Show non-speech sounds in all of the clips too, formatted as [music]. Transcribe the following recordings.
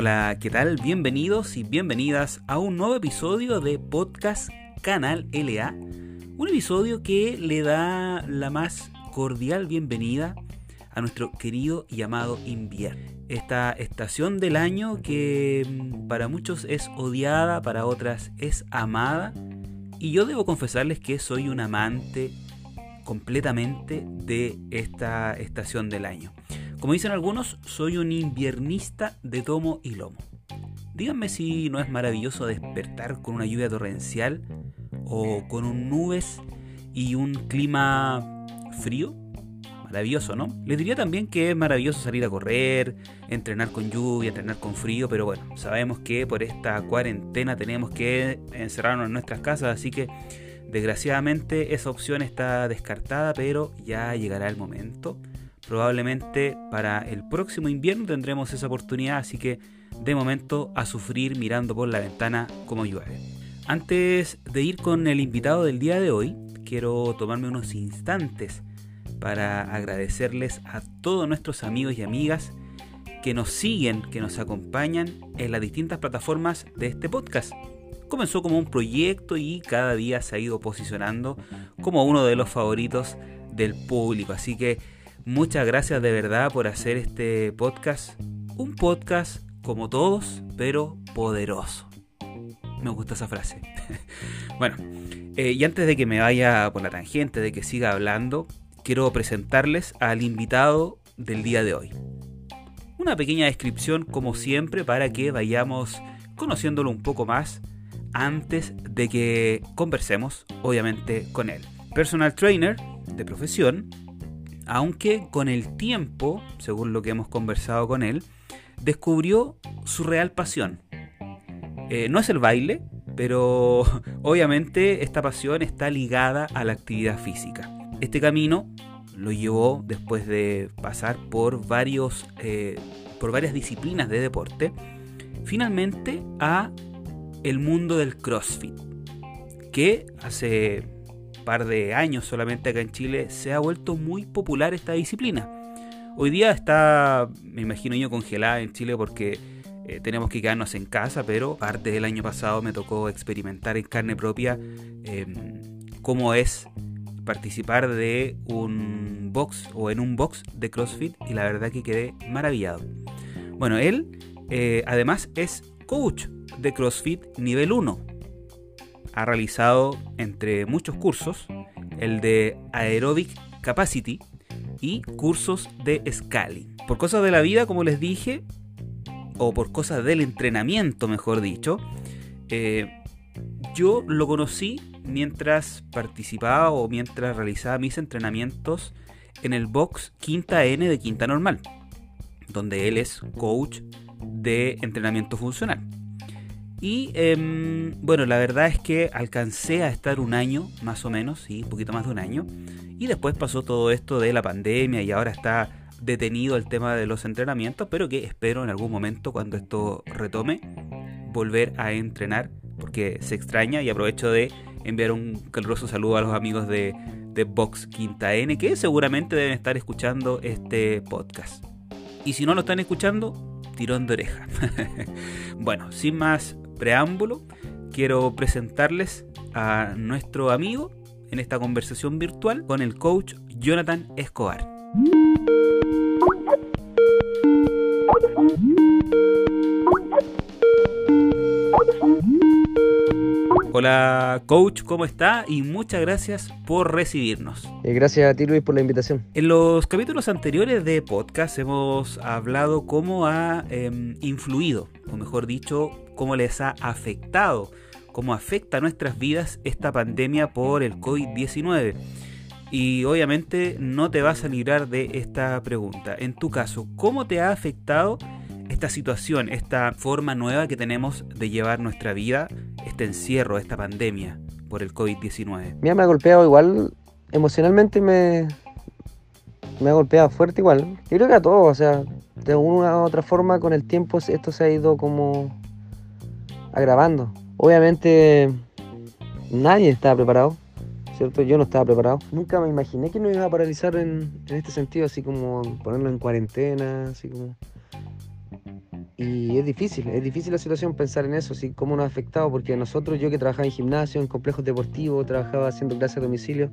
Hola, ¿qué tal? Bienvenidos y bienvenidas a un nuevo episodio de Podcast Canal LA. Un episodio que le da la más cordial bienvenida a nuestro querido y amado invierno. Esta estación del año que mm, para muchos es odiada, para otras es amada. Y yo debo confesarles que soy un amante completamente de esta estación del año. Como dicen algunos, soy un inviernista de tomo y lomo. Díganme si no es maravilloso despertar con una lluvia torrencial o con un nubes y un clima frío. Maravilloso, ¿no? Les diría también que es maravilloso salir a correr, entrenar con lluvia, entrenar con frío, pero bueno, sabemos que por esta cuarentena tenemos que encerrarnos en nuestras casas, así que desgraciadamente esa opción está descartada, pero ya llegará el momento Probablemente para el próximo invierno tendremos esa oportunidad, así que de momento a sufrir mirando por la ventana como llueve. Antes de ir con el invitado del día de hoy, quiero tomarme unos instantes para agradecerles a todos nuestros amigos y amigas que nos siguen, que nos acompañan en las distintas plataformas de este podcast. Comenzó como un proyecto y cada día se ha ido posicionando como uno de los favoritos del público. Así que Muchas gracias de verdad por hacer este podcast. Un podcast como todos, pero poderoso. Me gusta esa frase. [laughs] bueno, eh, y antes de que me vaya por la tangente, de que siga hablando, quiero presentarles al invitado del día de hoy. Una pequeña descripción como siempre para que vayamos conociéndolo un poco más antes de que conversemos, obviamente, con él. Personal trainer de profesión, aunque con el tiempo, según lo que hemos conversado con él, descubrió su real pasión. Eh, no es el baile, pero [laughs] obviamente esta pasión está ligada a la actividad física. Este camino lo llevó después de pasar por, varios, eh, por varias disciplinas de deporte, finalmente a el mundo del CrossFit, que hace par de años solamente acá en Chile se ha vuelto muy popular esta disciplina. Hoy día está, me imagino yo, congelada en Chile porque eh, tenemos que quedarnos en casa, pero parte del año pasado me tocó experimentar en carne propia em, cómo es participar de un box o en un box de CrossFit y la verdad que quedé maravillado. Bueno, él eh, además es coach de CrossFit nivel 1 ha realizado entre muchos cursos el de Aerobic Capacity y cursos de Scaling. Por cosas de la vida, como les dije, o por cosas del entrenamiento, mejor dicho, eh, yo lo conocí mientras participaba o mientras realizaba mis entrenamientos en el box Quinta N de Quinta Normal, donde él es coach de entrenamiento funcional. Y em, bueno, la verdad es que alcancé a estar un año, más o menos, sí, un poquito más de un año. Y después pasó todo esto de la pandemia y ahora está detenido el tema de los entrenamientos, pero que espero en algún momento cuando esto retome volver a entrenar porque se extraña y aprovecho de enviar un caluroso saludo a los amigos de, de Box Quinta N que seguramente deben estar escuchando este podcast. Y si no lo están escuchando, tirón de oreja. [laughs] bueno, sin más preámbulo, quiero presentarles a nuestro amigo en esta conversación virtual con el coach Jonathan Escobar. Hola coach, ¿cómo está? Y muchas gracias por recibirnos. Eh, gracias a ti Luis por la invitación. En los capítulos anteriores de podcast hemos hablado cómo ha em, influido, o mejor dicho, cómo les ha afectado, cómo afecta a nuestras vidas esta pandemia por el COVID-19. Y obviamente no te vas a librar de esta pregunta. En tu caso, ¿cómo te ha afectado esta situación, esta forma nueva que tenemos de llevar nuestra vida, este encierro, esta pandemia por el COVID-19? Mira, me ha golpeado igual, emocionalmente me, me ha golpeado fuerte igual. Yo creo que a todos, o sea, de una u otra forma con el tiempo esto se ha ido como agravando. Obviamente nadie estaba preparado, ¿cierto? Yo no estaba preparado. Nunca me imaginé que nos iba a paralizar en, este sentido, así como ponerlo en cuarentena, así como... Y es difícil, es difícil la situación pensar en eso, ¿sí? cómo nos ha afectado, porque nosotros, yo que trabajaba en gimnasio, en complejos deportivos, trabajaba haciendo clases a domicilio,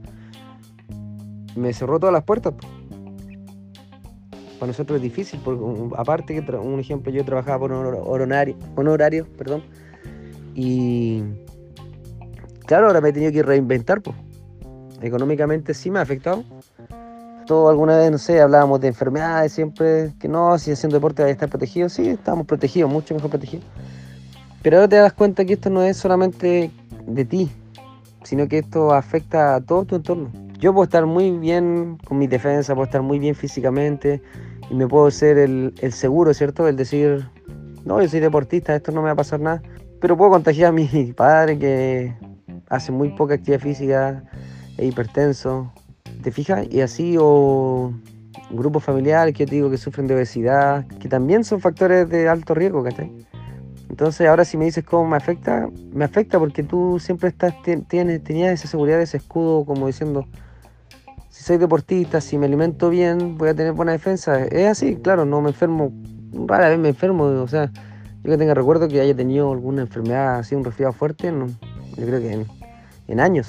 me cerró todas las puertas. Para nosotros es difícil, porque aparte que un ejemplo, yo trabajaba por horario, horario, perdón, y claro, ahora me he tenido que reinventar, pues. Económicamente sí me ha afectado, todo alguna vez, no sé, hablábamos de enfermedades siempre, que no, si haciendo deporte va a estar protegido, sí, estamos protegidos, mucho mejor protegidos. Pero ahora te das cuenta que esto no es solamente de ti, sino que esto afecta a todo tu entorno. Yo puedo estar muy bien con mi defensa, puedo estar muy bien físicamente y me puedo ser el, el seguro, ¿cierto? El decir, no, yo soy deportista, esto no me va a pasar nada. Pero puedo contagiar a mi [laughs] padre que hace muy poca actividad física, es hipertenso, ¿Te fijas? Y así, o grupos familiares que yo te digo que sufren de obesidad, que también son factores de alto riesgo, ¿cachai? Entonces, ahora si me dices cómo me afecta, me afecta porque tú siempre estás, tienes, tenías esa seguridad, ese escudo, como diciendo, si soy deportista, si me alimento bien, voy a tener buena defensa. Es así, claro, no me enfermo, rara vez me enfermo, o sea, yo que tenga recuerdo que haya tenido alguna enfermedad así, un resfriado fuerte, no, yo creo que en años.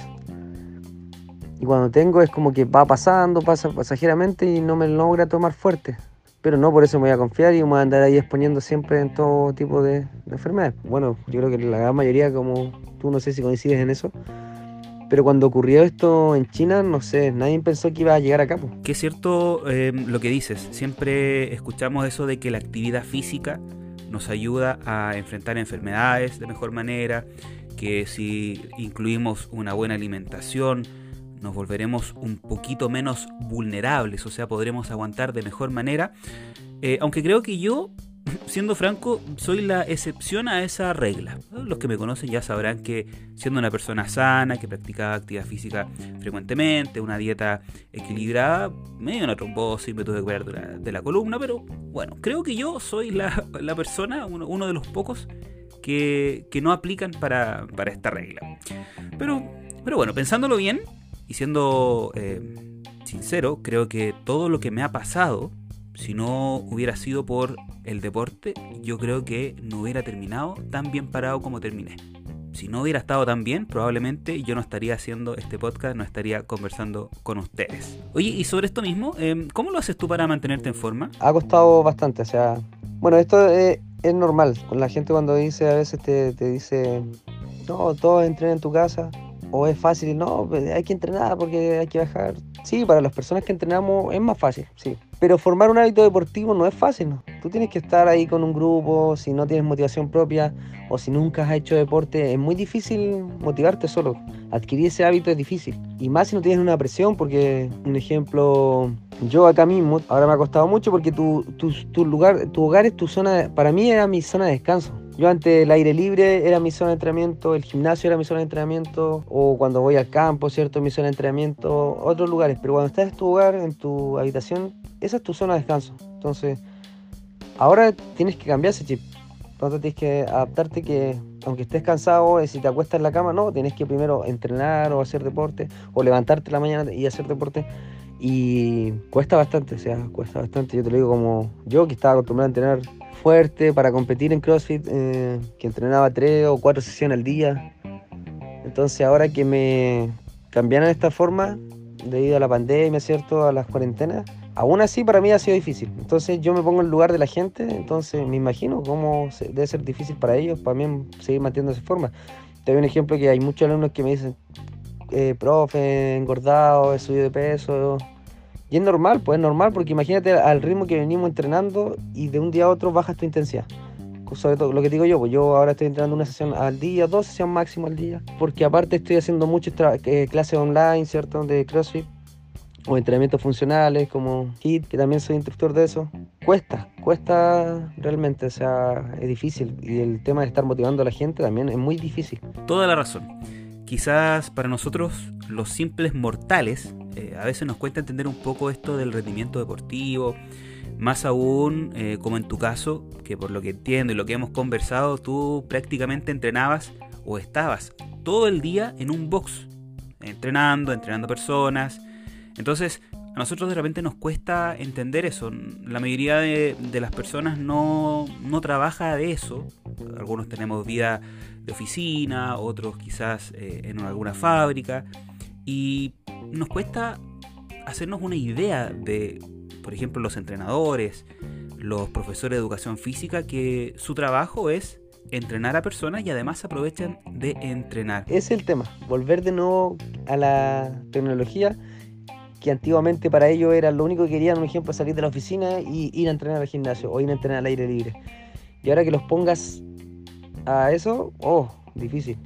Y cuando tengo es como que va pasando, pasa pasajeramente y no me logra tomar fuerte. Pero no por eso me voy a confiar y me voy a andar ahí exponiendo siempre en todo tipo de, enfermedades. Bueno, yo creo que la gran mayoría, como tú no sé si coincides en eso, pero cuando ocurrió esto en China, no sé, nadie pensó que iba a llegar a cabo. Que es cierto eh, lo que dices, siempre escuchamos eso de que la actividad física nos ayuda a enfrentar enfermedades de mejor manera, que si incluimos una buena alimentación, nos volveremos un poquito menos vulnerables, o sea, podremos aguantar de mejor manera. Eh, aunque creo que yo, siendo franco, soy la excepción a esa regla. Los que me conocen ya sabrán que siendo una persona sana, que practicaba actividad física frecuentemente, una dieta equilibrada, me dio una trombosis, me tuve que operar de la, columna, pero bueno, creo que yo soy la, persona, uno, de los pocos que, no aplican para, para esta regla. Pero, pero bueno, pensándolo bien, y siendo eh, sincero, creo que todo lo que me ha pasado, si no hubiera sido por el deporte, yo creo que no hubiera terminado tan bien parado como terminé. Si no hubiera estado tan bien, probablemente yo no estaría haciendo este podcast, no estaría conversando con ustedes. Oye, y sobre esto mismo, em, ¿cómo lo haces tú para mantenerte en forma? Ha costado bastante, o sea, bueno, esto es, es normal. Con la gente cuando dice, a veces te, te dice, no, todos entrenen en tu casa o es fácil, no, pues, hay que entrenar porque hay que bajar. Sí, para las personas que entrenamos es más fácil, sí. Pero formar un hábito deportivo no es fácil, ¿no? Tú tienes que estar ahí con un grupo, si no tienes motivación propia o si nunca has hecho deporte, es muy difícil motivarte solo. Adquirir ese hábito es difícil. Y más si no tienes una presión, porque, un ejemplo, yo acá mismo, ahora me ha costado mucho porque tu, tu, tu lugar, tu hogar es tu zona, para mí era mi zona de descanso. Yo antes el aire libre era mi zona de entrenamiento, el gimnasio era mi zona de entrenamiento, o cuando voy al campo, ¿cierto? Mi zona de entrenamiento, otros lugares. Pero cuando estás en tu hogar, en tu habitación, esa es tu zona de descanso. Entonces, ahora tienes que cambiar ese chip. Entonces tienes que adaptarte que, aunque estés cansado, si te acuestas en la cama, no, tienes que primero entrenar o hacer deporte, o levantarte la mañana y hacer deporte. Y cuesta bastante, o sea, cuesta bastante. Yo te lo digo como yo que estaba acostumbrado a entrenar fuerte para competir en CrossFit, eh, que entrenaba tres o cuatro sesiones al día. Entonces ahora que me cambiaron esta forma, debido a la pandemia, ¿cierto? A las cuarentenas, aún así para mí ha sido difícil. Entonces yo me pongo en el lugar de la gente, entonces me imagino cómo debe ser difícil para ellos, para mí seguir manteniendo esa forma. Te doy un ejemplo que hay muchos alumnos que me dicen, eh, profe, engordado, he subido de peso, y es normal, pues es normal, porque imagínate al ritmo que venimos entrenando y de un día a otro bajas tu intensidad. Sobre todo lo que digo yo, pues yo ahora estoy entrenando una sesión al día, dos sesiones máximo al día, porque aparte estoy haciendo muchas eh, clases online, ¿cierto? De CrossFit o entrenamientos funcionales como HIT, que también soy instructor de eso. Cuesta, cuesta realmente, o sea, es difícil. Y el tema de estar motivando a la gente también es muy difícil. Toda la razón. Quizás para nosotros, los simples mortales, eh, a veces nos cuesta entender un poco esto del rendimiento deportivo, más aún eh, como en tu caso, que por lo que entiendo y lo que hemos conversado, tú prácticamente entrenabas o estabas todo el día en un box, entrenando, entrenando personas. Entonces, A nosotros de repente nos cuesta entender eso. La mayoría de, las personas no, no, trabaja de eso. Algunos tenemos vida de oficina, otros quizás eh, en alguna fábrica. Y nos cuesta hacernos una idea de, por ejemplo, los entrenadores, los profesores de educación física, que su trabajo es entrenar a personas y además aprovechan de entrenar. Es el tema, volver de nuevo a la tecnología que antiguamente para ellos era lo único que querían, un ejemplo, salir de la oficina y ir a entrenar al gimnasio o ir a entrenar al aire libre. Y ahora que los pongas a eso, oh, difícil.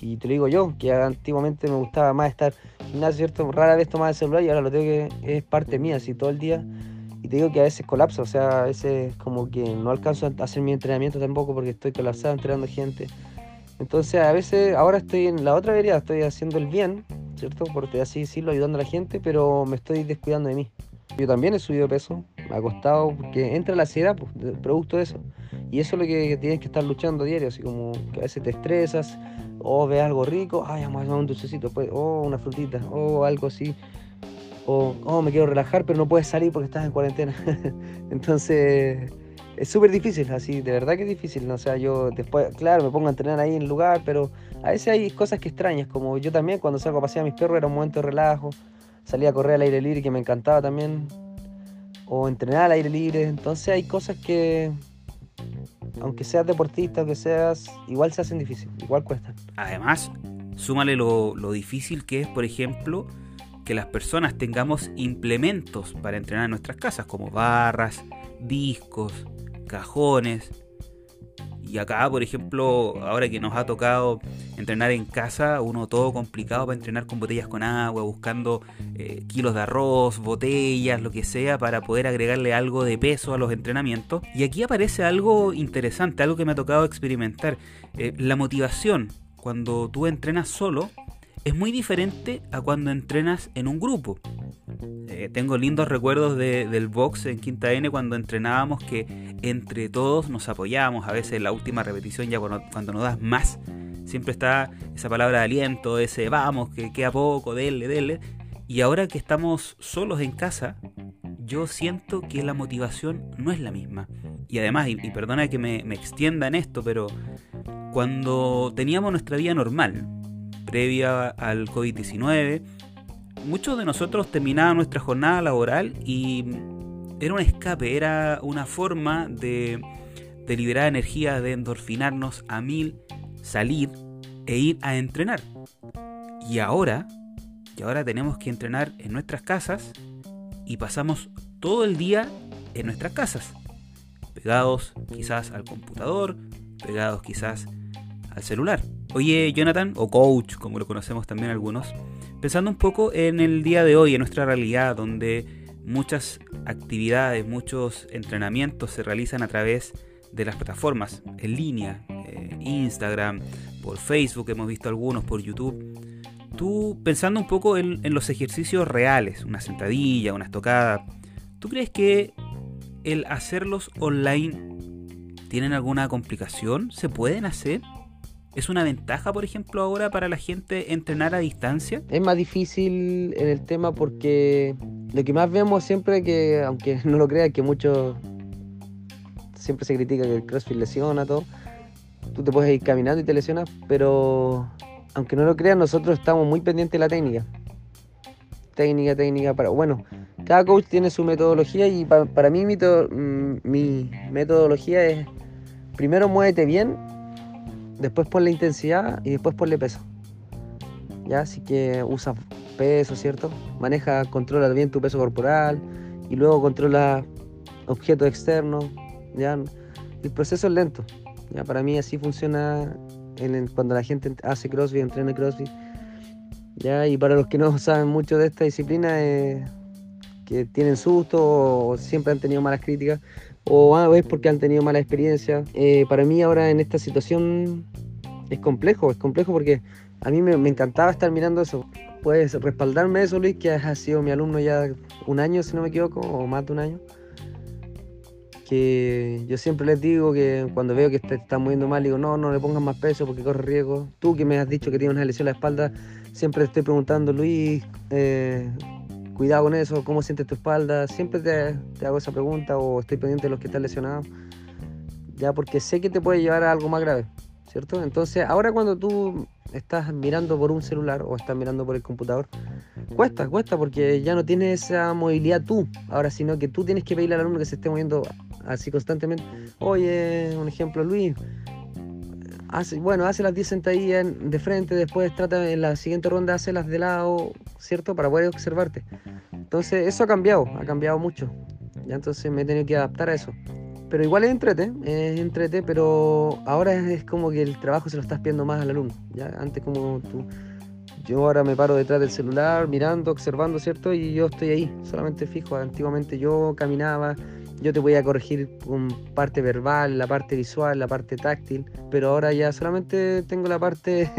Y te lo digo yo, que antiguamente me gustaba más estar gimnasio, ¿cierto? Rara vez tomaba el celular y ahora lo tengo que, es parte mía, así todo el día y te digo que a veces colapso, o sea, a veces como que no alcanzo a hacer mi entrenamiento tampoco porque estoy colapsado entrenando gente. Entonces a veces ahora estoy en la otra vereda, estoy haciendo el bien, ¿cierto? Porque así decirlo, ayudando a la gente, pero me estoy descuidando de mí. Yo también he subido peso, me ha costado, porque entra la ansiedad, pues, producto de eso. Y eso es lo que tienes que estar luchando diario, así como que a veces te estresas, o ves algo rico, ay, vamos a tomar un dulcecito, pues, o una frutita, o algo así o oh, me quiero relajar, pero no puedes salir porque estás en cuarentena. [laughs] Entonces, es súper difícil, así, de verdad que es difícil. ¿no? O sea, yo después, claro, me pongo a entrenar ahí en el lugar, pero a veces hay cosas que extrañas, como yo también cuando salgo a pasear a mis perros era un momento de relajo, salía a correr al aire libre que me encantaba también, o entrenar al aire libre. Entonces hay cosas que, aunque seas deportista, aunque seas, igual se hacen difíciles, igual cuestan. Además, súmale lo, lo difícil que es, por ejemplo, que las personas tengamos implementos para entrenar en nuestras casas, como barras, discos, cajones. Y acá, por ejemplo, ahora que nos ha tocado entrenar en casa, uno todo complicado para entrenar con botellas con agua, buscando eh, kilos de arroz, botellas, lo que sea, para poder agregarle algo de peso a los entrenamientos. Y aquí aparece algo interesante, algo que me ha tocado experimentar. Eh, la motivación. Cuando tú entrenas solo, es muy diferente a cuando entrenas en un grupo. Eh, tengo lindos recuerdos del box en Quinta N cuando entrenábamos que entre todos nos apoyábamos. A veces la última repetición, ya cuando, cuando no das más, siempre está esa palabra de aliento, ese vamos, que queda poco, dele, dele. Y ahora que estamos solos en casa, yo siento que la motivación no es la misma. Y además, y, perdona que me, me extienda en esto, pero cuando teníamos nuestra vida normal, previa al COVID-19, muchos de nosotros terminaban nuestra jornada laboral y era un escape, era una forma de, de liberar energía, de endorfinarnos a mil, salir e ir a entrenar. Y ahora, y ahora tenemos que entrenar en nuestras casas y pasamos todo el día en nuestras casas, pegados quizás al computador, pegados quizás al celular. Oye, Jonathan, o coach, como lo conocemos también algunos, pensando un poco en el día de hoy, en nuestra realidad, donde muchas actividades, muchos entrenamientos se realizan a través de las plataformas en línea, eh, Instagram, por Facebook, hemos visto algunos, por YouTube. Tú, pensando un poco en, en los ejercicios reales, una sentadilla, una estocada, ¿tú crees que el hacerlos online tienen alguna complicación? ¿Se pueden hacer? ¿Es una ventaja, por ejemplo, ahora para la gente entrenar a distancia? Es más difícil en el tema porque lo que más vemos siempre que, aunque [laughs] no lo creas, que muchos siempre se critica que el CrossFit lesiona todo. Tú te puedes ir caminando y te lesionas, pero aunque no lo creas, nosotros estamos muy pendientes de la técnica. Técnica, técnica, para. Bueno, cada coach tiene su metodología y para, mí mi, mm, mi metodología es primero muévete bien después ponle intensidad y después ponle peso. ¿Ya? Así que usa peso, ¿cierto? Maneja, controla bien tu peso corporal y luego controla objetos externos. ¿ya? El proceso es lento. ¿ya? Para mí así funciona cuando la gente hace CrossFit, entrena CrossFit. ¿ya? Y para los que no [laughs] saben mucho de esta disciplina, eh, que tienen susto o siempre han tenido malas críticas, o a veces porque han tenido mala experiencia. Eh, para mí ahora en esta situación es complejo, es complejo porque a mí me, encantaba estar mirando eso. Puedes respaldarme eso, Luis, que has sido mi alumno ya un año, si no me equivoco, o más de un año. Que yo siempre les digo que cuando veo que te están moviendo mal, digo, no, no le pongas más peso porque corre riesgo. Tú que me has dicho que tienes una lesión en la espalda, siempre te estoy preguntando, Luis, eh, cuidado con eso, cómo sientes tu espalda, siempre te, hago esa pregunta o estoy pendiente de los que están lesionados, ya porque sé que te puede llevar a algo más grave, ¿cierto? Entonces, ahora cuando tú estás mirando por un celular o estás mirando por el computador, cuesta, cuesta, porque ya no tienes esa movilidad tú, ahora, sino que tú tienes que pedirle al alumno que se esté moviendo así constantemente. Oye, un ejemplo, Luis, hace, bueno, hace las 10 sentadillas de frente, después trata en la siguiente ronda, hace las de lado, ¿cierto? Para poder observarte. Entonces, eso ha cambiado, ha cambiado mucho. Ya entonces me he tenido que adaptar a eso. Pero igual es entrete, es entrete, pero ahora es, como que el trabajo se lo estás pidiendo más al alumno. ¿ya? Antes como tú, yo ahora me paro detrás del celular, mirando, observando, ¿cierto? Y yo estoy ahí, solamente fijo. Antiguamente yo caminaba, yo te voy a corregir con parte verbal, la parte visual, la parte táctil, pero ahora ya solamente tengo la parte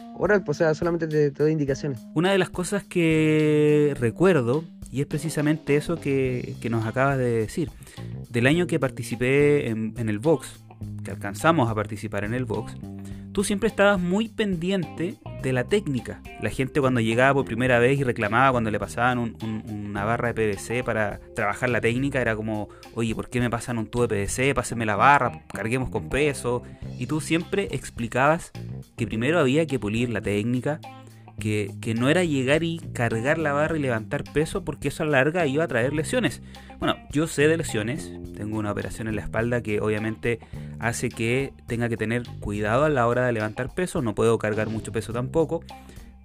[laughs] oral, pues, o sea, solamente te, doy indicaciones. Una de las cosas que recuerdo, y es precisamente eso que, que nos acabas de decir, del año que participé en, el Vox, que alcanzamos a participar en el Vox, tú siempre estabas muy pendiente de la técnica. La gente cuando llegaba por primera vez y reclamaba cuando le pasaban una barra de PVC para trabajar la técnica, era como, oye, ¿por qué me pasan un tubo de PVC? Pásenme la barra, carguemos con peso. Y tú siempre explicabas que primero había que pulir la técnica, que, no era llegar y cargar la barra y levantar peso porque eso a la larga iba a traer lesiones. Bueno, yo sé de lesiones, tengo una operación en la espalda que obviamente hace que tenga que tener cuidado a la hora de levantar peso, no puedo cargar mucho peso tampoco,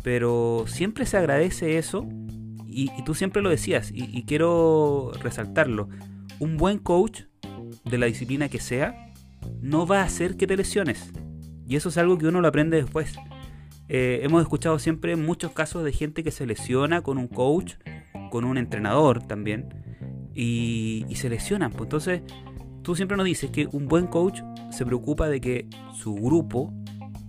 pero siempre se agradece eso y, tú siempre lo decías y, y quiero resaltarlo. Un buen coach de la disciplina que sea no va a hacer que te lesiones. Y eso es algo que uno lo aprende después. Eh, hemos escuchado siempre muchos casos de gente que se lesiona con un coach, con un entrenador también, y, se lesionan. Pues entonces, tú siempre nos dices que un buen coach se preocupa de que su grupo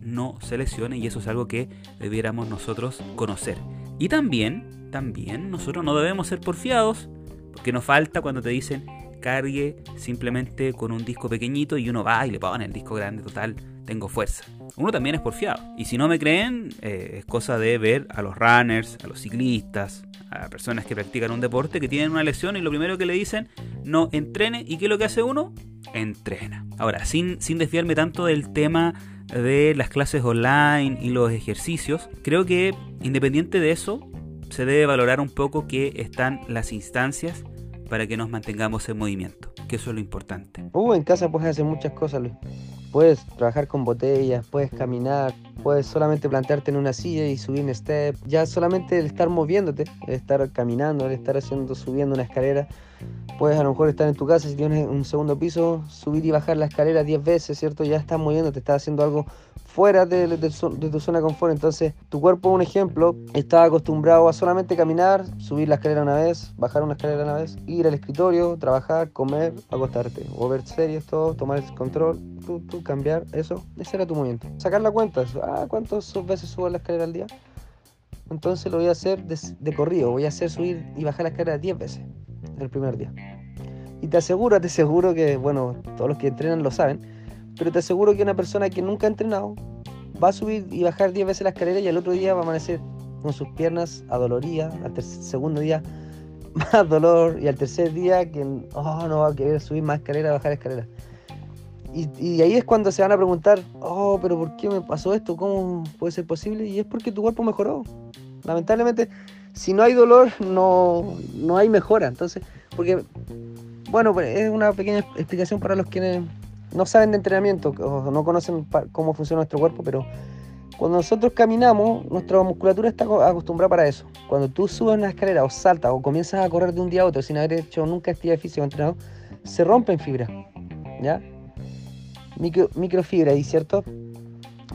no se lesione y eso es algo que debiéramos nosotros conocer. Y también, también nosotros no debemos ser porfiados, porque nos falta cuando te dicen cargue simplemente con un disco pequeñito y uno va y le pone el disco grande total tengo fuerza. Uno también es porfiado. Y si no me creen, eh, es cosa de ver a los runners, a los ciclistas, a personas que practican un deporte que tienen una lesión y lo primero que le dicen, no entrene. ¿Y qué es lo que hace uno? Entrena. Ahora, sin, sin desviarme tanto del tema de las clases online y los ejercicios, creo que independiente de eso, se debe valorar un poco que están las instancias para que nos mantengamos en movimiento, que eso es lo importante. Uh, en casa puedes hacer muchas cosas, Luis. Puedes trabajar con botellas, puedes caminar, puedes solamente plantearte en una silla y subir un step. Ya solamente el estar moviéndote, el estar caminando, el estar haciendo, subiendo una escalera. Puedes a lo mejor estar en tu casa si tienes un segundo piso, subir y bajar la escalera 10 veces, ¿cierto? Ya estás moviéndote, estás haciendo algo fuera de, tu zona de confort. Entonces, tu cuerpo, un ejemplo, está acostumbrado a solamente caminar, subir la escalera una vez, bajar una escalera una vez, ir al escritorio, trabajar, comer, acostarte, o ver series, todo, tomar el control, tú, tú cambiar eso. Ese era tu movimiento. Sacar la cuenta, ah, ¿cuántas veces subo la escalera al día? Entonces lo voy a hacer de, de corrido, voy a hacer subir y bajar la escalera 10 veces el primer día. Y te aseguro, te aseguro que, bueno, todos los que entrenan lo saben, pero te aseguro que una persona que nunca ha entrenado va a subir y bajar 10 veces la escalera y al otro día va a amanecer con sus piernas adoloridas, al segundo día [laughs] más dolor y al tercer día que oh, no va a querer subir más escalera, bajar escalera. Y, ahí es cuando se van a preguntar, oh, pero ¿por qué me pasó esto? ¿Cómo puede ser posible? Y es porque tu cuerpo mejoró. Lamentablemente, si no hay dolor, no, no hay mejora. Entonces, porque, bueno, pues, es una pequeña explicación para los que no saben de entrenamiento o no conocen cómo funciona nuestro cuerpo, pero cuando nosotros caminamos, nuestra musculatura está acostumbrada para eso. Cuando tú subes una escalera o saltas o comienzas a correr de un día a otro sin haber hecho nunca actividad física o entrenado, se rompen fibras, ¿ya? Micro, microfibras, ¿y cierto?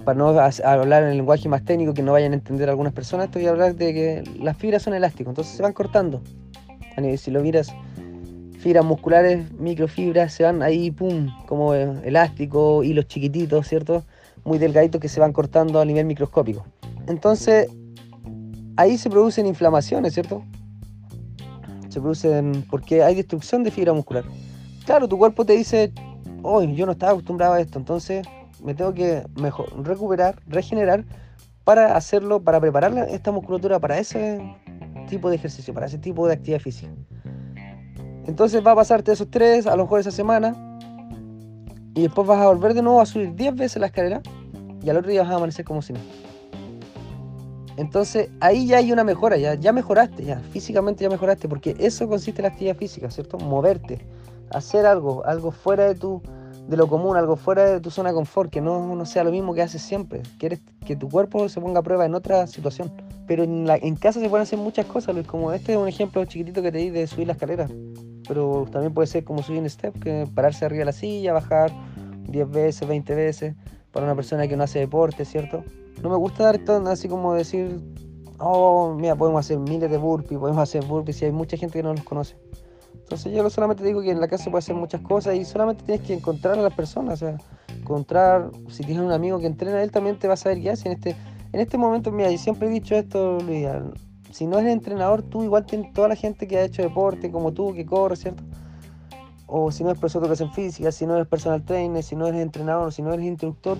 Para no hablar en lenguaje más técnico que no vayan a entender algunas personas, a hablar de que las fibras son elásticas, entonces se van cortando. Si lo miras fibras musculares, microfibras, se van ahí, pum, como elástico, hilos chiquititos, ¿cierto? Muy delgaditos que se van cortando a nivel microscópico. Entonces, ahí se producen inflamaciones, ¿cierto? Se producen porque hay destrucción de fibra muscular. Claro, tu cuerpo te dice, hoy yo no estaba acostumbrado a esto, entonces me tengo que mejor, recuperar, regenerar para hacerlo, para preparar esta musculatura para ese, tipo de ejercicio, para ese tipo de actividad física. Entonces va a pasarte esos tres, a lo mejor esa semana, y después vas a volver de nuevo a subir 10 veces la escalera, y al otro día vas a amanecer como si no. Entonces ahí ya hay una mejora, ya, ya mejoraste, ya físicamente ya mejoraste, porque eso consiste en la actividad física, ¿cierto? Moverte, hacer algo, algo fuera de tu, de lo común, algo fuera de tu zona de confort, que no, no sea lo mismo que haces siempre. Quieres que tu cuerpo se ponga a prueba en otra situación. Pero en, la, en casa se pueden hacer muchas cosas, Luis, como este es un ejemplo chiquitito que te di de subir la escalera. Pero también puede ser como subir un step, que pararse arriba de la silla, bajar 10 veces, 20 veces, para una persona que no hace deporte, ¿cierto? No me gusta dar todo así como decir, oh, mira, podemos hacer miles de burpees, podemos hacer burpees, y hay mucha gente que no los conoce. Entonces yo solamente digo que en la casa puede hacer muchas cosas y solamente tienes que encontrar a las personas, o sea, encontrar, si tienes un amigo que entrena, él también te va a saber guiar. Si en este, en este momento, mira, y siempre he dicho esto, Luis, si no eres entrenador, tú igual tienes toda la gente que ha hecho deporte, como tú, que corre, ¿cierto? O si no eres profesor de educación física, si no eres personal trainer, si no eres entrenador, si no eres instructor,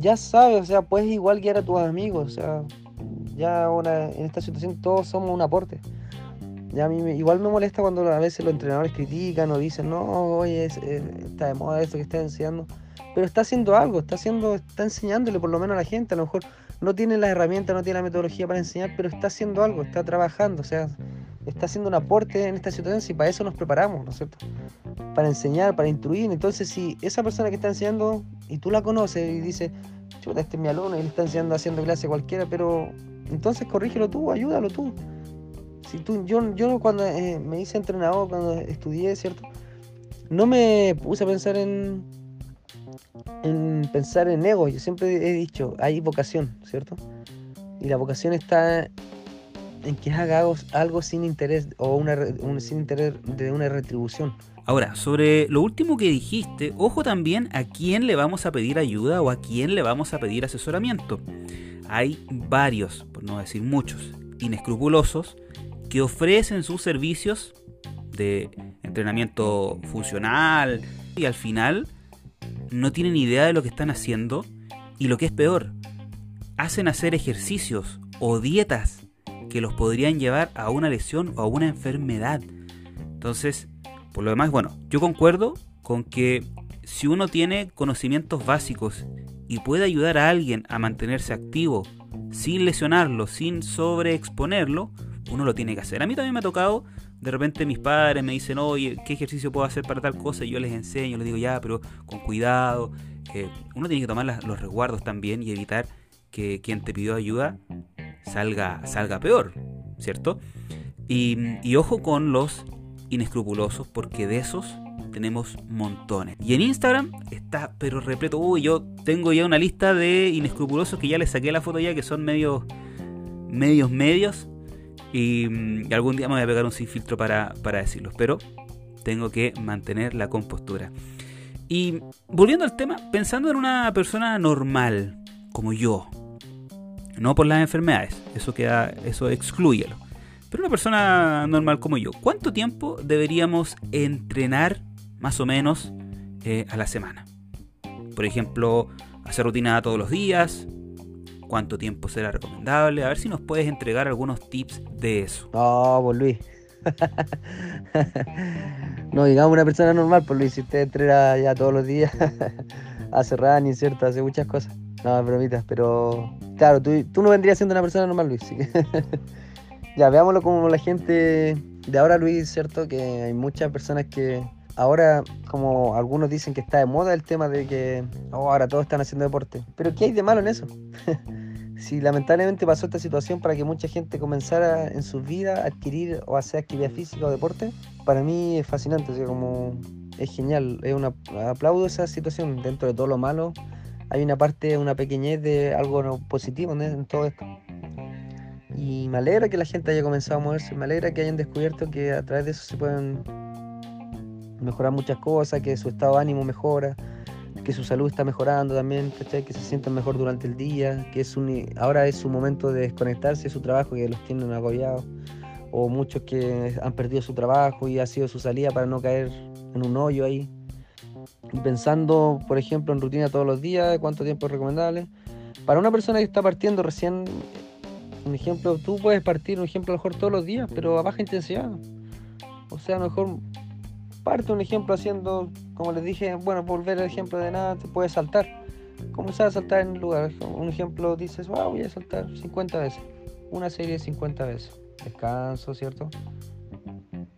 ya sabes, o sea, puedes igual guiar a tus amigos, o sea, ya ahora en esta situación todos somos un aporte. Ya a mí igual me molesta cuando a veces los entrenadores critican o dicen, no, oye, eh, está de moda esto que está enseñando. Pero está haciendo algo, está haciendo, está enseñándole por lo menos a la gente. A lo mejor no tiene las herramientas, no tiene la metodología para enseñar, pero está haciendo algo, está trabajando, o sea, está haciendo un aporte en esta situación y para eso nos preparamos, ¿no es cierto? Para enseñar, para instruir. Entonces, si esa persona que está enseñando y tú la conoces y dices, chuta, este es mi alumno y le está enseñando haciendo clase cualquiera, pero entonces corrígelo tú, ayúdalo tú. Si tú yo, yo cuando eh, me hice entrenador, cuando estudié, ¿cierto? No me puse a pensar en, en pensar en ego. Yo siempre he dicho, hay vocación, ¿cierto? Y la vocación está en que haga algo, sin interés o una, sin interés de una retribución. Ahora, sobre lo último que dijiste, ojo también a quién le vamos a pedir ayuda o a quién le vamos a pedir asesoramiento. Hay varios, por no decir muchos, inescrupulosos que ofrecen sus servicios de entrenamiento funcional y al final no tienen idea de lo que están haciendo y lo que es peor, hacen hacer ejercicios o dietas que los podrían llevar a una lesión o a una enfermedad. Entonces, por lo demás, bueno, yo concuerdo con que si uno tiene conocimientos básicos y puede ayudar a alguien a mantenerse activo sin lesionarlo, sin sobreexponerlo, uno lo tiene que hacer. A mí también me ha tocado, de repente mis padres me dicen, oye, ¿qué ejercicio puedo hacer para tal cosa? Y yo les enseño, les digo, ya, pero con cuidado. uno tiene que tomar los resguardos también y evitar que quien te pidió ayuda salga, salga peor, ¿cierto? Y, ojo con los inescrupulosos, porque de esos tenemos montones. Y en Instagram está pero repleto. Uy, yo tengo ya una lista de inescrupulosos que ya les saqué la foto ya, que son medios, medios, medios. Y, algún día me voy a pegar un sin filtro para, para decirlos, pero tengo que mantener la compostura. Y volviendo al tema, pensando en una persona normal, como yo, no por las enfermedades, eso queda, eso excluyelo. Pero una persona normal como yo, ¿cuánto tiempo deberíamos entrenar más o menos eh, a la semana? Por ejemplo, hacer rutina todos los días, cuánto tiempo será recomendable. A ver si nos puedes entregar algunos tips de eso. No, pues Luis. no, digamos una persona normal, pues Luis, si usted entrena ya todos los días, [laughs] hace running, ¿cierto? Hace muchas cosas. No, bromitas, pero claro, tú, tú no vendrías siendo una persona normal, Luis. [laughs] ya, veámoslo como la gente de ahora, Luis, ¿cierto? Que hay muchas personas que ahora, como algunos dicen que está de moda el tema de que oh, ahora todos están haciendo deporte. Pero ¿qué hay de malo en eso? [laughs] si lamentablemente pasó esta situación para que mucha gente comenzara en su vida a adquirir o hacer actividad física o deporte, para mí es fascinante, o sea, como es genial, es una, aplaudo esa situación dentro de todo lo malo. Hay una parte, una pequeñez de algo positivo en todo esto. Y me alegra que la gente haya comenzado a moverse, me alegra que hayan descubierto que a través de eso se pueden mejorar muchas cosas, que su estado de ánimo mejora, que su salud está mejorando también, que se sientan mejor durante el día, que es un, ahora es su momento de desconectarse de su trabajo que los tienen agobiados, o muchos que han perdido su trabajo y ha sido su salida para no caer en un hoyo ahí. Pensando, por ejemplo, en rutina todos los días, cuánto tiempo es recomendable. Para una persona que está partiendo recién Un ejemplo, tú puedes partir, un ejemplo, a lo mejor todos los días, pero a baja intensidad. O sea, a lo mejor parte un ejemplo haciendo, como les dije, bueno, volver al ejemplo de nada, te puedes saltar. Comenzar a saltar en el lugar. Un ejemplo, dices, wow, voy a saltar 50 veces. Una serie de 50 veces. Descanso, ¿cierto?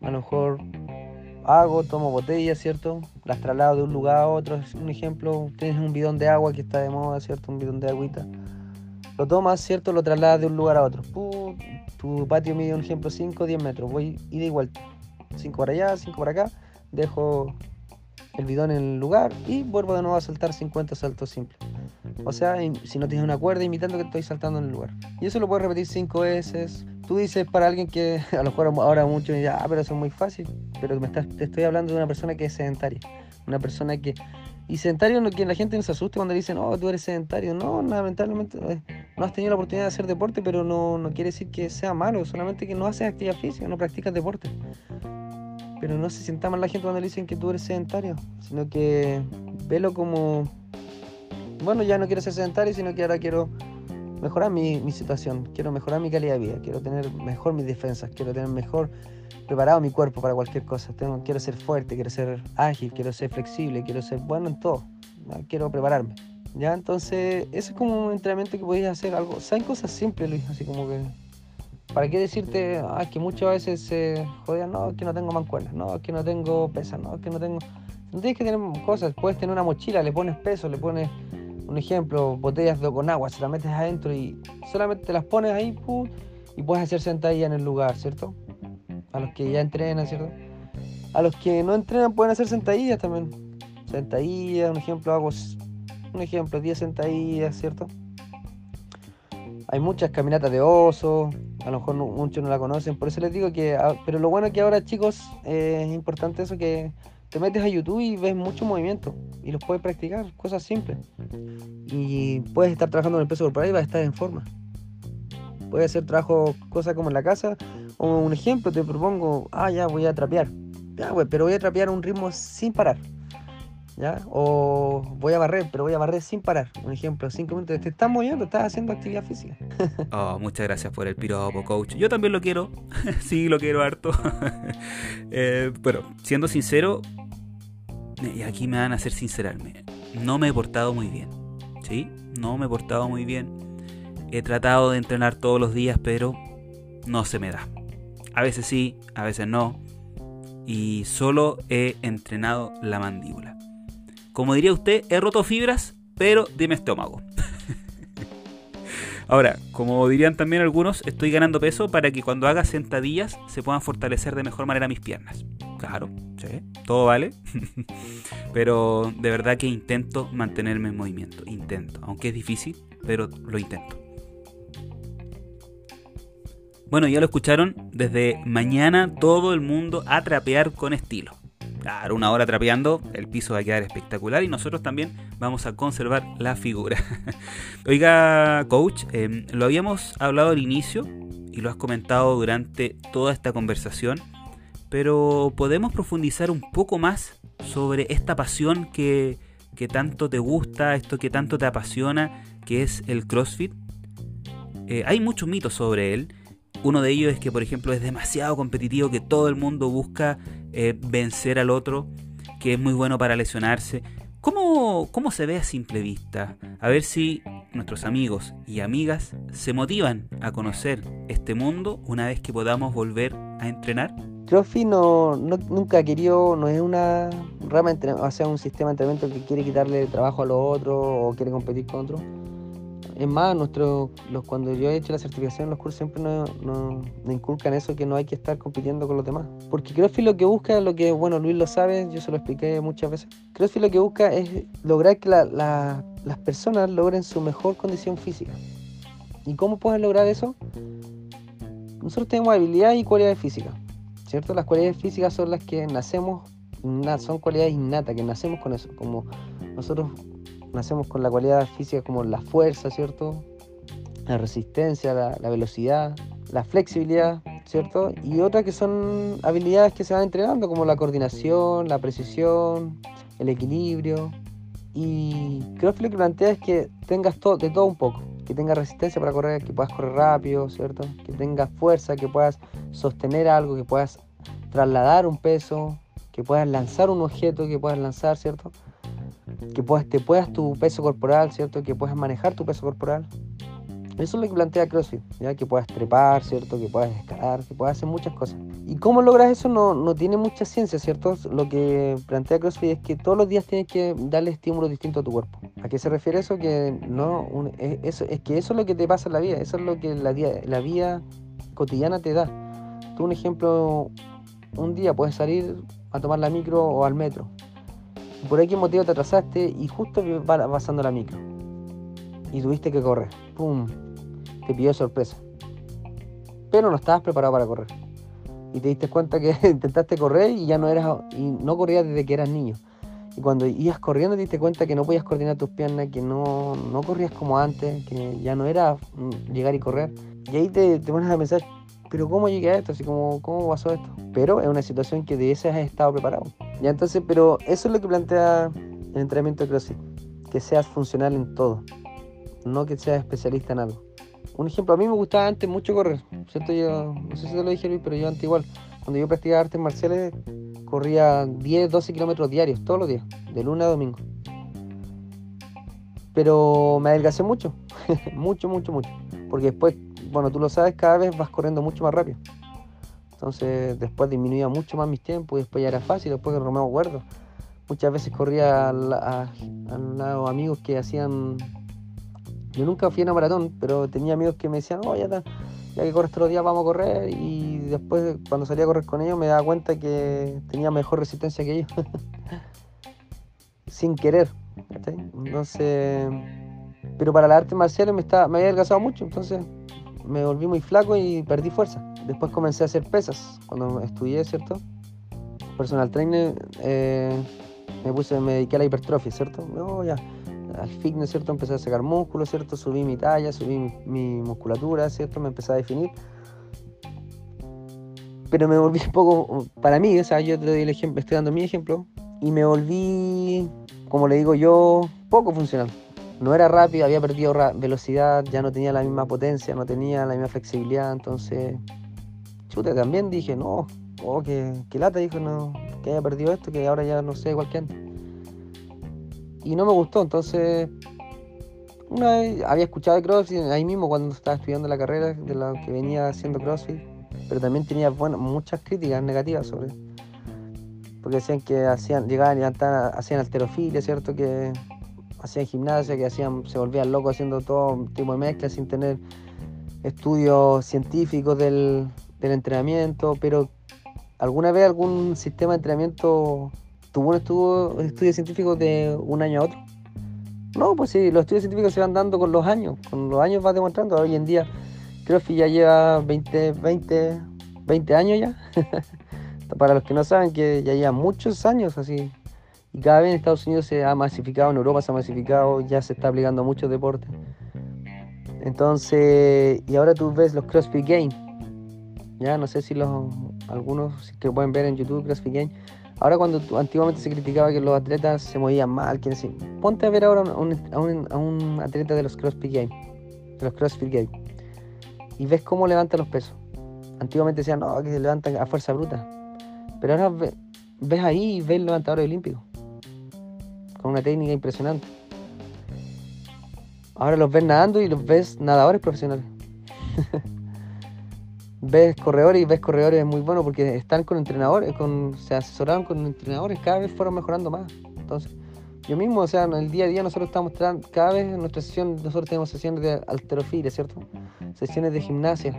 A lo mejor hago, tomo botellas, ¿cierto? Las traslado de un lugar a otro. Un ejemplo, tienes un bidón de agua que está de moda, ¿cierto? Un bidón de agüita. Lo tomas, ¿cierto? Lo trasladas de un lugar a otro. tu patio mide, un ejemplo, 5 o 10 metros. Voy ida y vuelta. 5 para allá, 5 para acá. Dejo el bidón en el lugar y vuelvo de nuevo a saltar 50 saltos simples. O sea, si no tienes una cuerda, imitando que estoy saltando en el lugar. Y eso lo puedes repetir 5 veces. Tú dices para alguien que [laughs] a lo mejor ahora mucho me dice, ah, pero eso es muy fácil. Pero me estás, te estoy hablando de una persona que es sedentaria. Una persona que... Y sedentario, que la gente no se asuste cuando dicen, oh, tú eres sedentario. No, lamentablemente eh, no has tenido la oportunidad de hacer deporte, pero no, no quiere decir que sea malo, solamente que no haces actividad física, no practicas deporte. Pero no se sienta mal la gente cuando le dicen que tú eres sedentario, sino que velo como, bueno, ya no quiero ser sedentario, sino que ahora quiero mejorar mi, mi situación, quiero mejorar mi calidad de vida, quiero tener mejor mis defensas, quiero tener mejor preparado mi cuerpo para cualquier cosa. Tengo, quiero ser fuerte, quiero ser ágil, quiero ser flexible, quiero ser bueno en todo. Quiero prepararme. ¿Ya? Entonces, ese es como un entrenamiento que podéis hacer algo. Saben cosas simples, Luis, así como que ¿Para qué decirte, ah, que muchas veces se jodían, no, que no tengo mancuernas, no, que no tengo pesas, no, que no tengo... No tienes que tener cosas, puedes tener una mochila, le pones peso, le pones, un ejemplo, botellas de, con agua, se las metes adentro y solamente te las pones ahí y puedes hacer sentadilla en el lugar, ¿cierto? A los que ya entrenan, ¿cierto? A los que no entrenan pueden hacer sentadillas también. Sentadillas, un ejemplo, hago un ejemplo, 10 sentadillas, ¿cierto? Hay muchas caminatas de oso, a lo mejor muchos no la conocen, por eso les digo que, ah, pero lo bueno es que ahora chicos, eh, es importante eso que te metes a YouTube y ves mucho movimiento y los puedes practicar, cosas simples. Y puedes estar trabajando en el peso corporal y vas a estar en forma. Puedes hacer trabajo, cosas como en la casa, o un ejemplo, te propongo, ah, ya voy a trapear, ya, pero voy a trapear un ritmo sin parar. O voy a barrer, pero voy a barrer sin parar. Un ejemplo, cinco minutos. Te estás moviendo, estás haciendo actividad física. [laughs] oh, muchas gracias por el piropo, coach. Yo también lo quiero. [laughs] sí, lo quiero harto. [laughs] eh, pero, siendo sincero, y aquí me van a hacer sincerarme. No me he portado muy bien. ¿Sí? No me he portado muy bien. He tratado de entrenar todos los días, pero no se me da. A veces sí, a veces no. Y solo he entrenado la mandíbula. Como diría usted, he roto fibras, pero de mi estómago. [laughs] Ahora, como dirían también algunos, estoy ganando peso para que cuando haga sentadillas se puedan fortalecer de mejor manera mis piernas. Claro, sí, todo vale. [laughs] pero de verdad que intento mantenerme en movimiento. Intento, aunque es difícil, pero lo intento. Bueno, ya lo escucharon, desde mañana todo el mundo a trapear con estilo. Claro, una hora trapeando, el piso va a quedar espectacular y nosotros también vamos a conservar la figura. [laughs] Oiga, coach, em, lo habíamos hablado al inicio y lo has comentado durante toda esta conversación, pero podemos profundizar un poco más sobre esta pasión que, tanto te gusta, esto que tanto te apasiona, que es el CrossFit. Eh, hay muchos mitos sobre él. Uno de ellos es que, por ejemplo, es demasiado competitivo, que todo el mundo busca eh, vencer al otro, que es muy bueno para lesionarse. ¿Cómo, ¿Cómo se ve a simple vista? A ver si nuestros amigos y amigas se motivan a conocer este mundo una vez que podamos volver a entrenar. CrossFit no, nunca ha querido, no es una rama, o sea, un sistema de entrenamiento que quiere quitarle trabajo a los otros o quiere competir con otros es más, nuestro, los, cuando yo he hecho la certificación, los cursos siempre nos no, inculcan eso, que no hay que estar compitiendo con los demás. Porque CrossFit lo que busca, lo que, bueno, Luis lo sabe, yo se lo expliqué muchas veces. CrossFit lo que busca es lograr que las personas logren su mejor condición física. ¿Y cómo pueden lograr eso? Nosotros tenemos habilidades y cualidades físicas, ¿cierto? Las cualidades físicas son las que nacemos, son cualidades innatas, que nacemos con eso. Como nosotros nacemos con la cualidad física como la fuerza, ¿cierto? La resistencia, la, velocidad, la flexibilidad, ¿cierto? Y otras que son habilidades que se van entrenando, como la coordinación, la precisión, el equilibrio. Y creo que lo que plantea es que tengas todo, de todo un poco. que tengas resistencia para correr, que puedas correr rápido, ¿cierto? Que tengas fuerza, que puedas sostener algo, que puedas trasladar un peso, que puedas lanzar un objeto, que puedas lanzar, ¿cierto? Que puedas, te puedas tu peso corporal, ¿cierto? Que puedas manejar tu peso corporal. Eso es lo que plantea CrossFit, ¿ya? que puedas trepar, ¿cierto? Que puedas escalar, que puedas hacer muchas cosas. ¿Y cómo logras eso? No, no tiene mucha ciencia, ¿cierto? Lo que plantea CrossFit es que todos los días tienes que darle estímulos distintos a tu cuerpo. ¿A qué se refiere eso? Que no, es, eso, es que eso es lo que te pasa en la vida, eso es lo que la, la vida cotidiana te da. Tú un ejemplo, un día puedes salir a tomar la micro o al metro. Por qué motivo te atrasaste y justo va pasando la micro. Y tuviste que correr. ¡Pum! te pidió sorpresa. Pero no estabas preparado para correr. Y te diste cuenta que [laughs] intentaste correr y ya no eras y no corrías desde que eras niño. Y cuando ibas corriendo te diste cuenta que no podías coordinar tus piernas, que no, no corrías como antes, que ya no era mm, llegar y correr. Y ahí te, te pones a pensar, pero ¿cómo llegué a esto? Así como, ¿cómo pasó esto? Pero es una situación que de esa has estado preparado. Ya entonces, pero eso es lo que plantea el entrenamiento de CrossFit, que seas funcional en todo, no que seas especialista en algo un ejemplo, a mí me gustaba antes mucho correr, ¿cierto? Yo, no sé si te lo dije Luis, pero yo antes igual, cuando yo practicaba artes marciales, corría 10, 12 kilómetros diarios, todos los días, de lunes a domingo. Pero me adelgacé mucho, [laughs] mucho, mucho, mucho. Porque después, bueno, tú lo sabes, cada vez vas corriendo mucho más rápido. Entonces, después disminuía mucho más mis tiempos y después ya era fácil, después que me acuerdo. Muchas veces corría al, lado amigos que hacían yo nunca fui a una maratón, pero tenía amigos que me decían, oh, ya, ya que corres todos los días vamos a correr. Y después, cuando salía a correr con ellos, me daba cuenta que tenía mejor resistencia que ellos. [laughs] Sin querer. Entonces, pero para las artes marciales me, estaba, me había adelgazado mucho, entonces me volví muy flaco y perdí fuerza. Después comencé a hacer pesas. Cuando estudié, ¿cierto? Personal trainer, eh, me puse, me dediqué a la hipertrofia, ¿cierto? No, ya al fitness, ¿cierto? Empecé a sacar músculos, ¿cierto? Subí mi talla, subí mi, musculatura, ¿cierto? Me empecé a definir. Pero me volví un poco, para mí, o sea, yo te doy el ejemplo, estoy dando mi ejemplo, y me volví, como le digo yo, poco funcional. No era rápido, había perdido velocidad, ya no tenía la misma potencia, no tenía la misma flexibilidad, entonces, también dije, no, oh, que, lata, dijo, no, que haya perdido esto, que ahora ya no sé igual que antes y no me gustó, entonces una vez había escuchado de CrossFit ahí mismo cuando estaba estudiando la carrera de lo que venía haciendo CrossFit, pero también tenía bueno, muchas críticas negativas sobre porque decían que hacían, llegaban y hacían alterofilia, ¿cierto? Que hacían gimnasia, que hacían, se volvían locos haciendo todo tipo de mezcla sin tener estudios científicos del, del entrenamiento, pero ¿alguna vez algún sistema de entrenamiento tuvo un estudio, estudio científico de un año a otro. No, pues sí, los estudios científicos se van dando con los años, con los años va demostrando. Hoy en día CrossFit ya lleva 20, 20, 20 años ya. [laughs] Para los que no saben, que ya lleva muchos años así. Y cada vez en Estados Unidos se ha masificado, en Europa se ha masificado, ya se está aplicando a muchos deportes. Entonces, y ahora tú ves los CrossFit Games. Ya, no sé si los algunos que pueden ver en YouTube CrossFit Games Ahora cuando antiguamente se criticaba que los atletas se movían mal, quién ponte a ver ahora a un, atleta de los CrossFit Games, de los CrossFit Games, y ves cómo levanta los pesos. Antiguamente decían, no, que se levantan a fuerza bruta. Pero ahora ves ahí y ves levantadores olímpicos, con una técnica impresionante. Ahora los ves nadando y los ves nadadores profesionales. [laughs] ves corredores y ves corredores muy buenos porque están con entrenadores, con, se asesoraron con entrenadores, cada vez fueron mejorando más. Entonces, yo mismo, o sea, en el día a día nosotros estamos, cada vez en nuestra sesión, nosotros tenemos sesiones de alterofilia, ¿cierto? Sesiones de gimnasia,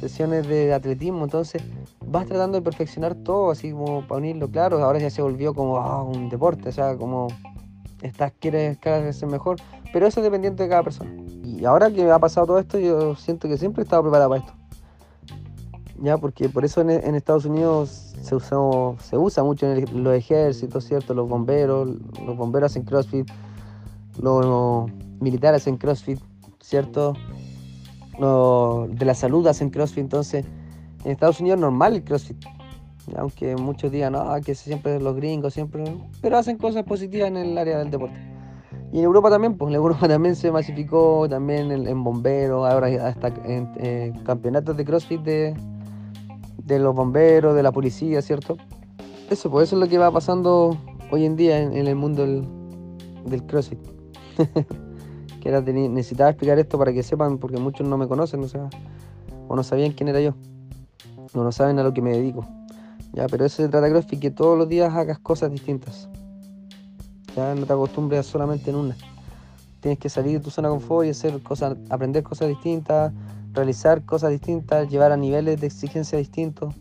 sesiones de atletismo, entonces vas tratando de perfeccionar todo, así como para unirlo, claro, ahora ya se volvió como ah, un deporte, o sea, como estás, quieres cada vez ser mejor, pero eso es dependiente de cada persona. Y ahora que ha pasado todo esto, yo siento que siempre he estado preparado para esto ya porque por eso en, Estados Unidos se usa, se usa mucho en los ejércitos, ¿cierto? Los bomberos, los bomberos hacen CrossFit, los militares hacen CrossFit, ¿cierto? Los de la salud hacen CrossFit, entonces en Estados Unidos es normal el CrossFit, aunque muchos digan, no, que siempre los gringos, siempre, pero hacen cosas positivas en el área del deporte. Y en Europa también, pues en Europa [laughs] también se masificó, también en, bomberos, ahora hasta en campeonatos de CrossFit de, de los bomberos, de la policía, ¿cierto? Eso, pues eso es lo que va pasando hoy en día en, el mundo del, CrossFit. [laughs] que era, necesitaba explicar esto para que sepan, porque muchos no me conocen, o sea, o no sabían quién era yo, o no saben a lo que me dedico. Ya, pero eso se trata CrossFit, que todos los días hagas cosas distintas. Ya no te acostumbres solamente en una. Tienes que salir de tu zona de confort y hacer cosas, aprender cosas distintas, realizar cosas distintas, llevar a niveles de exigencia distintos.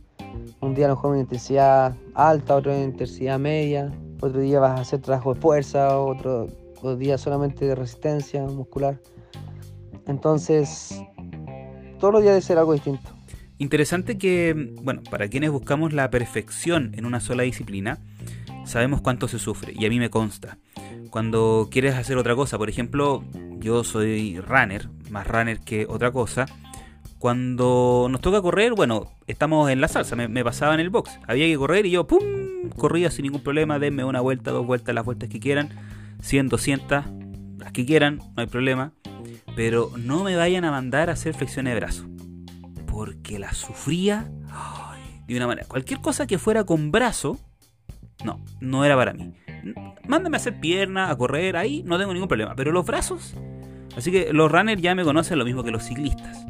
Un día a lo mejor intensidad alta, otro en intensidad media, otro día vas a hacer trabajo de fuerza, otro, otro día solamente de resistencia muscular. Entonces, todos los días debe ser algo distinto. Interesante que, bueno, para quienes buscamos la perfección en una sola disciplina, sabemos cuánto se sufre y a mí me consta. Cuando quieres hacer otra cosa, por ejemplo, yo soy runner, más runner que otra cosa. Cuando nos toca correr, bueno, estamos en la salsa, me, pasaba en el box. Había que correr y yo, ¡pum! Corría sin ningún problema, denme una vuelta, dos vueltas, las vueltas que quieran, 100, 200, las que quieran, no hay problema. Pero no me vayan a mandar a hacer flexiones de brazo porque la sufría de una manera. Cualquier cosa que fuera con brazo, no, no era para mí. Mándame a hacer pierna, a correr, ahí no tengo ningún problema. Pero los brazos, así que los runners ya me conocen lo mismo que los ciclistas.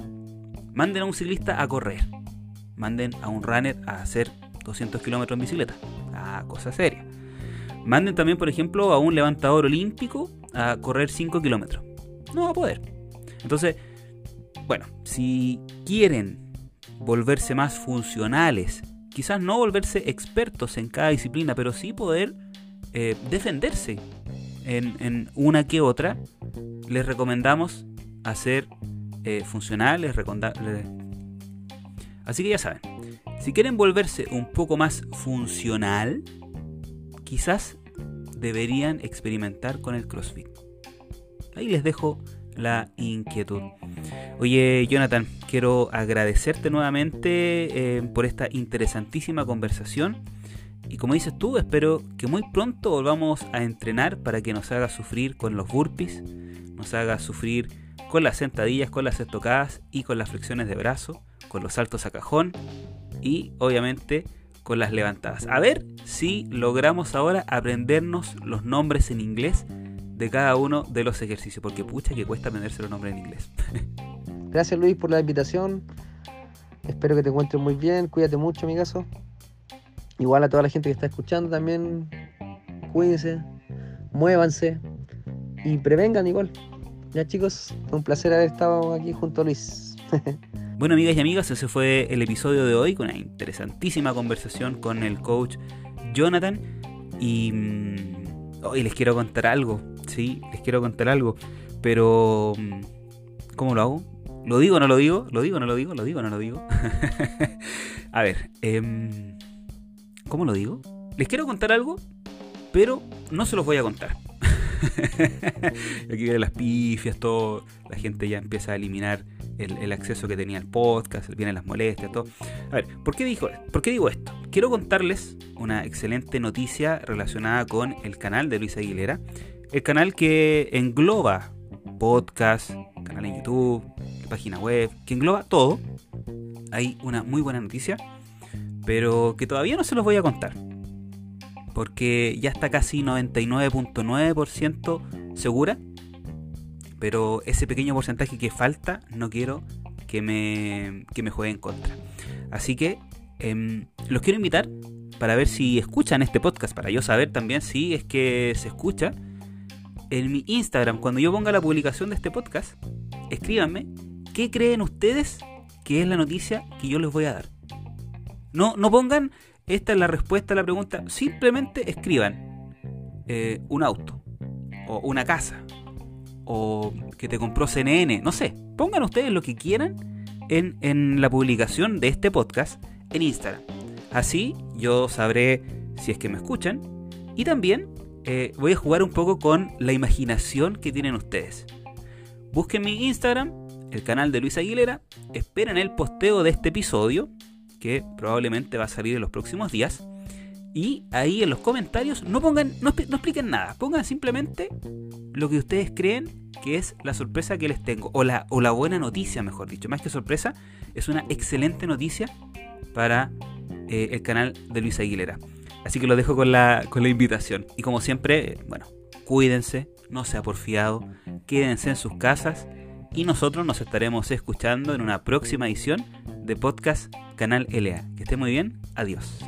Manden a un ciclista a correr. Manden a un runner a hacer 200 kilómetros en bicicleta. Ah, cosa seria. Manden también, por ejemplo, a un levantador olímpico a correr 5 kilómetros. No va a poder. Entonces, bueno, si quieren volverse más funcionales, quizás no volverse expertos en cada disciplina, pero sí poder eh, defenderse en, una que otra, les recomendamos hacer eh, funcionales. Así que ya saben, si quieren volverse un poco más funcional, quizás deberían experimentar con el CrossFit. Ahí les dejo la inquietud. Oye, Jonathan, quiero agradecerte nuevamente eh, por esta interesantísima conversación. Y como dices tú, espero que muy pronto volvamos a entrenar para que nos haga sufrir con los burpees, nos haga sufrir con las sentadillas, con las estocadas y con las flexiones de brazo, con los saltos a cajón y obviamente con las levantadas. A ver si logramos ahora aprendernos los nombres en inglés de cada uno de los ejercicios, porque pucha que cuesta aprenderse los nombres en inglés. [laughs] Gracias Luis por la invitación. Espero que te encuentres muy bien. Cuídate mucho, amigazo. Igual a toda la gente que está escuchando también. Cuídense, muévanse y prevengan igual. Ya chicos, un placer haber estado aquí junto a Luis. [laughs] bueno amigas y amigos, ese fue el episodio de hoy con una interesantísima conversación con el coach Jonathan. Y mm, hoy les quiero contar algo, sí, les quiero contar algo. Pero, mm, ¿cómo lo hago? ¿Lo digo o no lo digo? ¿Lo digo o no lo digo? ¿Lo digo o no lo digo? [laughs] a ver, em, ¿cómo lo digo? Les quiero contar algo, pero no se los voy a contar. [laughs] Aquí vienen las pifias, todo. La gente ya empieza a eliminar el, acceso que tenía al podcast, vienen las molestias, todo. A ver, ¿por qué, dijo, ¿por qué digo esto? Quiero contarles una excelente noticia relacionada con el canal de Luis Aguilera. El canal que engloba podcast, canal en YouTube, página web, que engloba todo. Hay una muy buena noticia, pero que todavía no se los voy a contar. Porque ya está casi 99.9% segura. Pero ese pequeño porcentaje que falta, no quiero que me, que me juegue en contra. Así que em, los quiero invitar para ver si escuchan este podcast, para yo saber también si es que se escucha. En mi Instagram, cuando yo ponga la publicación de este podcast, escríbanme ¿Qué creen ustedes que es la noticia que yo les voy a dar? No, no pongan, esta es la respuesta a la pregunta, simplemente escriban eh, un auto, o una casa, o que te compró CNN, no sé, pongan ustedes lo que quieran en, la publicación de este podcast en Instagram. Así yo sabré si es que me escuchan y también eh, voy a jugar un poco con la imaginación que tienen ustedes. Busquen mi Instagram, el canal de Luis Aguilera, esperen el posteo de este episodio, que probablemente va a salir en los próximos días, Y ahí en los comentarios no pongan, no, expliquen nada, pongan simplemente lo que ustedes creen que es la sorpresa que les tengo, o la, o la buena noticia, mejor dicho. Más que sorpresa, es una excelente noticia para eh, el canal de Luis Aguilera. Así que lo dejo con la, con la invitación. Y como siempre, bueno, cuídense, no sea porfiado, quédense en sus casas y nosotros nos estaremos escuchando en una próxima edición de Podcast Canal LA. Que esté muy bien, adiós.